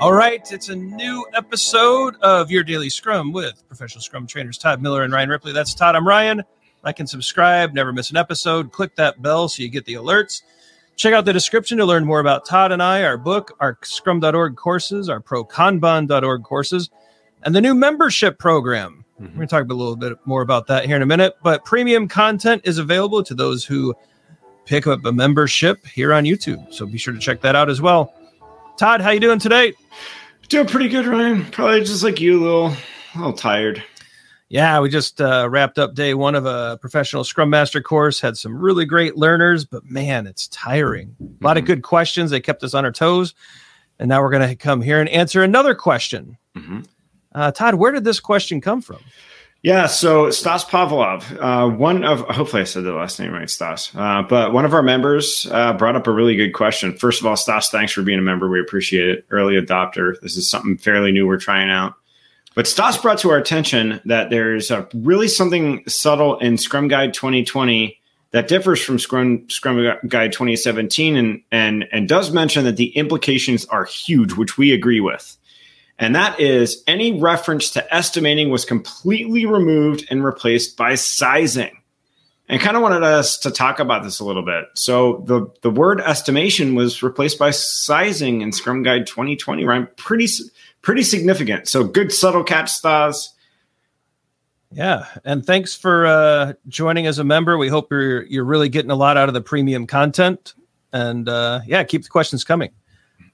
All right, it's a new episode of Your Daily Scrum with professional Scrum trainers Todd Miller and Ryan Ripley. That's Todd. I'm Ryan. Like and subscribe, never miss an episode. Click that bell so you get the alerts. Check out the description to learn more about Todd and I, our book, our scrum.org courses, our prokanban.org courses, and the new membership program. Mm-hmm. We're going to talk a little bit more about that here in a minute, but premium content is available to those who pick up a membership here on YouTube. So be sure to check that out as well. Todd, how you doing today? Doing pretty good, Ryan. Probably just like you, a little, a little tired. Yeah, we just uh, wrapped up day one of a professional Scrum Master course. Had some really great learners, but man, it's tiring. A lot mm-hmm. of good questions. They kept us on our toes. And now we're going to come here and answer another question. Mm-hmm. Uh, Todd, where did this question come from? Yeah, so Stas Pavlov, uh, one of hopefully I said the last name right, Stas. Uh, but one of our members uh, brought up a really good question. First of all, Stas, thanks for being a member. We appreciate it. Early adopter. This is something fairly new we're trying out. But Stas brought to our attention that there's a really something subtle in Scrum Guide 2020 that differs from Scrum, Scrum Guide 2017 and, and, and does mention that the implications are huge, which we agree with. And that is any reference to estimating was completely removed and replaced by sizing. And kind of wanted us to talk about this a little bit. So the, the word estimation was replaced by sizing in Scrum Guide 2020, right? Pretty pretty significant. So good subtle catch Stas. Yeah, and thanks for uh, joining as a member. We hope you're you're really getting a lot out of the premium content, and uh, yeah, keep the questions coming.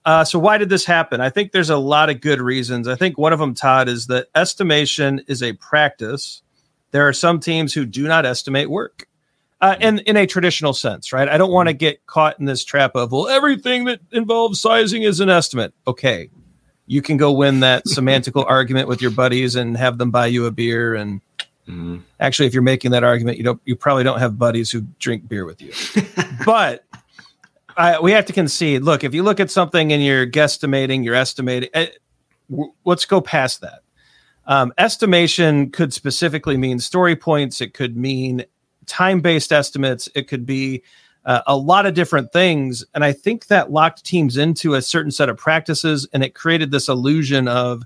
Uh, so why did this happen? I think there's a lot of good reasons. I think one of them, Todd, is that estimation is a practice. There are some teams who do not estimate work. Uh, in in a traditional sense, right? I don't want to get caught in this trap of well, everything that involves sizing is an estimate. Okay, you can go win that semantical argument with your buddies and have them buy you a beer and mm-hmm. actually if you're making that argument you don't you probably don't have buddies who drink beer with you but I, we have to concede look if you look at something and you're guesstimating you're estimating uh, w- let's go past that um, estimation could specifically mean story points it could mean time-based estimates it could be uh, a lot of different things. And I think that locked teams into a certain set of practices and it created this illusion of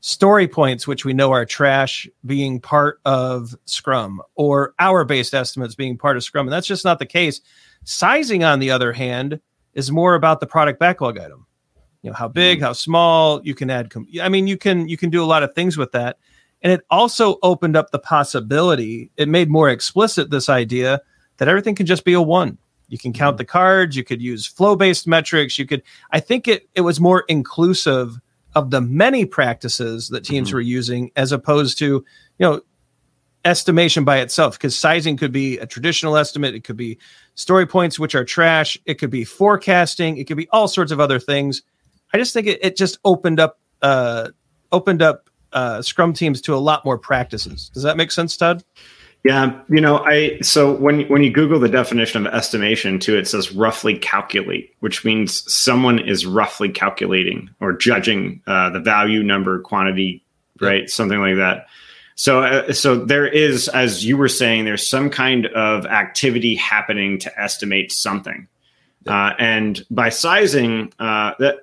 story points, which we know are trash, being part of Scrum or hour based estimates being part of Scrum. And that's just not the case. Sizing, on the other hand, is more about the product backlog item. You know, how big, mm-hmm. how small, you can add. Com- I mean, you can you can do a lot of things with that. And it also opened up the possibility, it made more explicit this idea that everything can just be a one you can count mm-hmm. the cards. You could use flow based metrics. You could, I think it, it was more inclusive of the many practices that teams mm-hmm. were using as opposed to, you know, estimation by itself because sizing could be a traditional estimate. It could be story points, which are trash. It could be forecasting. It could be all sorts of other things. I just think it, it just opened up, uh, opened up uh, scrum teams to a lot more practices. Does that make sense, Todd? Yeah, you know, I so when when you Google the definition of estimation too, it says roughly calculate, which means someone is roughly calculating or judging uh, the value, number, quantity, right, yep. something like that. So, uh, so there is, as you were saying, there's some kind of activity happening to estimate something, yep. uh, and by sizing, uh, that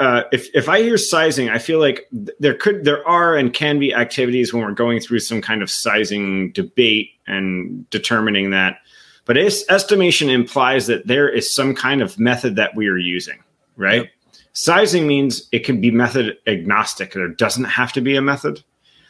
uh, if if I hear sizing, I feel like there could there are and can be activities when we're going through some kind of sizing debate and determining that. But estimation implies that there is some kind of method that we are using, right? Yep. Sizing means it can be method agnostic. There doesn't have to be a method.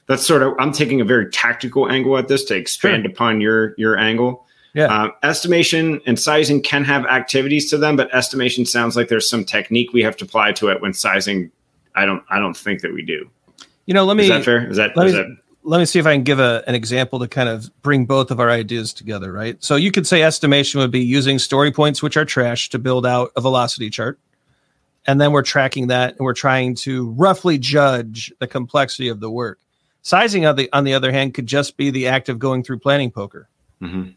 That's sort of I'm taking a very tactical angle at this to expand sure. upon your your angle. Yeah. Uh, estimation and sizing can have activities to them, but estimation sounds like there's some technique we have to apply to it. When sizing, I don't. I don't think that we do. You know, let me. Is that fair? Is that? Let, is me, that, let me see if I can give a, an example to kind of bring both of our ideas together. Right. So you could say estimation would be using story points, which are trash, to build out a velocity chart, and then we're tracking that and we're trying to roughly judge the complexity of the work. Sizing, on the on the other hand, could just be the act of going through planning poker. Mm-hmm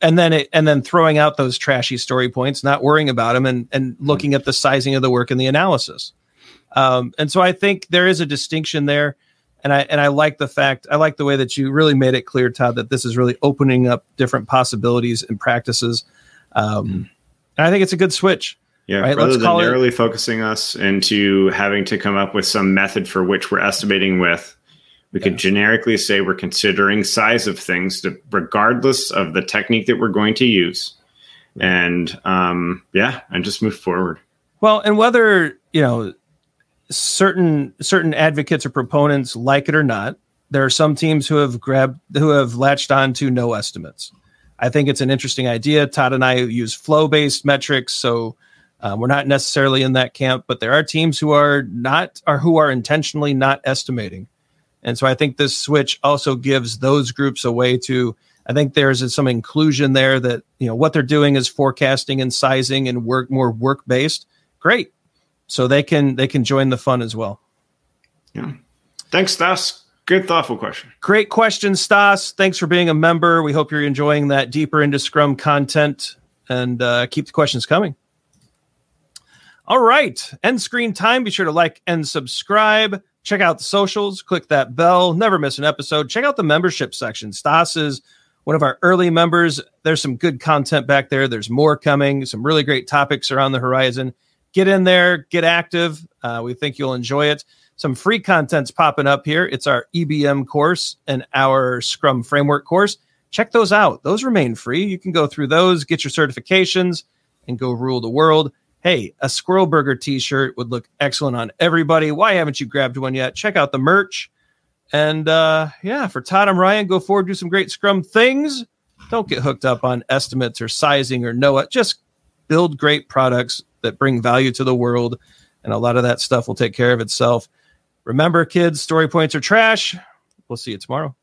and then it, and then throwing out those trashy story points, not worrying about them, and and looking at the sizing of the work and the analysis. Um, and so I think there is a distinction there, and I and I like the fact I like the way that you really made it clear, Todd, that this is really opening up different possibilities and practices. Um, mm. And I think it's a good switch. Yeah, right? rather Let's than call it- narrowly focusing us into having to come up with some method for which we're estimating with, we could generically say we're considering size of things, to, regardless of the technique that we're going to use, and um, yeah, and just move forward. Well, and whether you know certain certain advocates or proponents like it or not, there are some teams who have grabbed who have latched on to no estimates. I think it's an interesting idea. Todd and I use flow based metrics, so uh, we're not necessarily in that camp, but there are teams who are not or who are intentionally not estimating, and so I think this switch also gives those groups a way to. I think there's some inclusion there that you know what they're doing is forecasting and sizing and work more work based. Great, so they can they can join the fun as well. Yeah. Thanks, Stas. Good, thoughtful question. Great question, Stas. Thanks for being a member. We hope you're enjoying that deeper into Scrum content and uh, keep the questions coming. All right, end screen time. Be sure to like and subscribe. Check out the socials. Click that bell. Never miss an episode. Check out the membership section. Stas is one of our early members. There's some good content back there. There's more coming. Some really great topics are on the horizon. Get in there. Get active. Uh, we think you'll enjoy it some free content's popping up here. It's our EBM course and our Scrum framework course. Check those out. Those remain free. You can go through those, get your certifications, and go rule the world. Hey, a Squirrel Burger t shirt would look excellent on everybody. Why haven't you grabbed one yet? Check out the merch. And uh, yeah, for Todd, I'm Ryan. Go forward, do some great Scrum things. Don't get hooked up on estimates or sizing or Noah. Just build great products that bring value to the world. And a lot of that stuff will take care of itself. Remember, kids, story points are trash. We'll see you tomorrow.